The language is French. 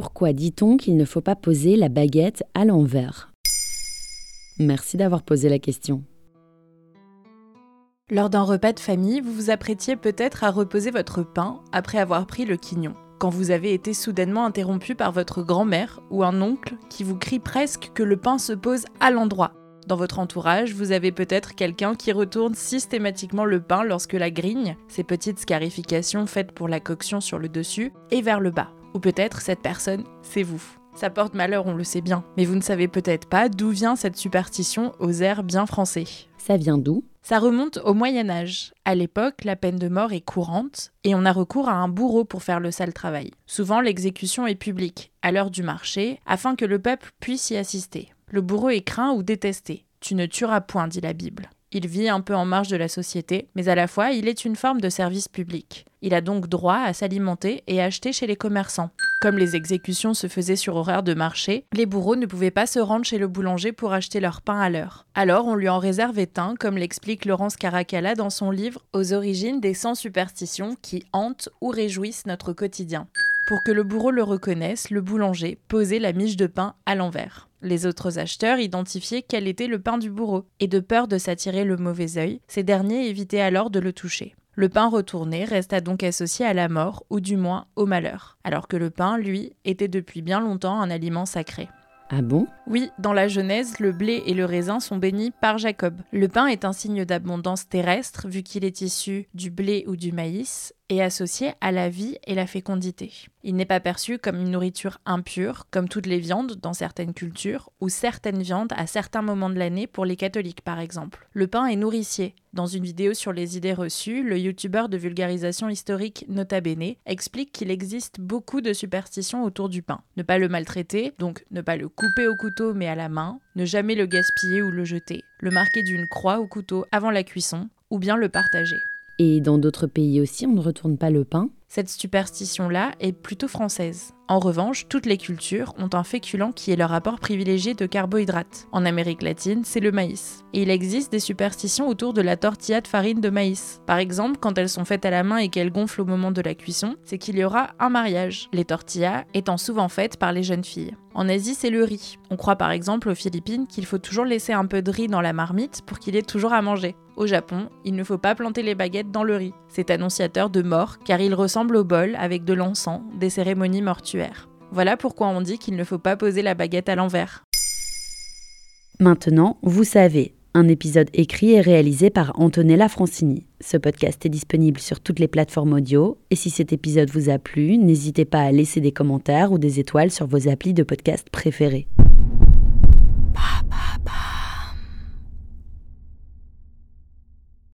Pourquoi dit-on qu'il ne faut pas poser la baguette à l'envers? Merci d'avoir posé la question. Lors d'un repas de famille, vous vous apprêtiez peut-être à reposer votre pain après avoir pris le quignon, quand vous avez été soudainement interrompu par votre grand-mère ou un oncle qui vous crie presque que le pain se pose à l'endroit. Dans votre entourage, vous avez peut-être quelqu'un qui retourne systématiquement le pain lorsque la grigne, ces petites scarifications faites pour la coction sur le dessus, est vers le bas. Ou peut-être cette personne, c'est vous. Ça porte malheur, on le sait bien, mais vous ne savez peut-être pas d'où vient cette superstition aux airs bien français. Ça vient d'où? Ça remonte au Moyen Âge. À l'époque, la peine de mort est courante et on a recours à un bourreau pour faire le sale travail. Souvent, l'exécution est publique, à l'heure du marché, afin que le peuple puisse y assister. Le bourreau est craint ou détesté. Tu ne tueras point, dit la Bible. Il vit un peu en marge de la société, mais à la fois il est une forme de service public. Il a donc droit à s'alimenter et acheter chez les commerçants. Comme les exécutions se faisaient sur horaire de marché, les bourreaux ne pouvaient pas se rendre chez le boulanger pour acheter leur pain à l'heure. Alors on lui en réservait un, comme l'explique Laurence Caracalla dans son livre Aux origines des 100 superstitions qui hantent ou réjouissent notre quotidien. Pour que le bourreau le reconnaisse, le boulanger posait la miche de pain à l'envers. Les autres acheteurs identifiaient quel était le pain du bourreau, et de peur de s'attirer le mauvais œil, ces derniers évitaient alors de le toucher. Le pain retourné resta donc associé à la mort, ou du moins au malheur, alors que le pain, lui, était depuis bien longtemps un aliment sacré. Ah bon? Oui, dans la Genèse, le blé et le raisin sont bénis par Jacob. Le pain est un signe d'abondance terrestre vu qu'il est issu du blé ou du maïs et associé à la vie et la fécondité. Il n'est pas perçu comme une nourriture impure, comme toutes les viandes dans certaines cultures, ou certaines viandes à certains moments de l'année pour les catholiques par exemple. Le pain est nourricier. Dans une vidéo sur les idées reçues, le youtubeur de vulgarisation historique Nota Bene explique qu'il existe beaucoup de superstitions autour du pain. Ne pas le maltraiter, donc ne pas le couper au couteau mais à la main, ne jamais le gaspiller ou le jeter, le marquer d'une croix au couteau avant la cuisson, ou bien le partager. Et dans d'autres pays aussi, on ne retourne pas le pain Cette superstition-là est plutôt française. En revanche, toutes les cultures ont un féculent qui est leur apport privilégié de carbohydrates. En Amérique latine, c'est le maïs. Et il existe des superstitions autour de la tortilla de farine de maïs. Par exemple, quand elles sont faites à la main et qu'elles gonflent au moment de la cuisson, c'est qu'il y aura un mariage, les tortillas étant souvent faites par les jeunes filles. En Asie, c'est le riz. On croit par exemple aux Philippines qu'il faut toujours laisser un peu de riz dans la marmite pour qu'il ait toujours à manger. Au Japon, il ne faut pas planter les baguettes dans le riz. C'est annonciateur de mort car il ressemble au bol avec de l'encens, des cérémonies mortuaires. Voilà pourquoi on dit qu'il ne faut pas poser la baguette à l'envers. Maintenant, vous savez, un épisode écrit et réalisé par Antonella Francini. Ce podcast est disponible sur toutes les plateformes audio et si cet épisode vous a plu, n'hésitez pas à laisser des commentaires ou des étoiles sur vos applis de podcast préférés.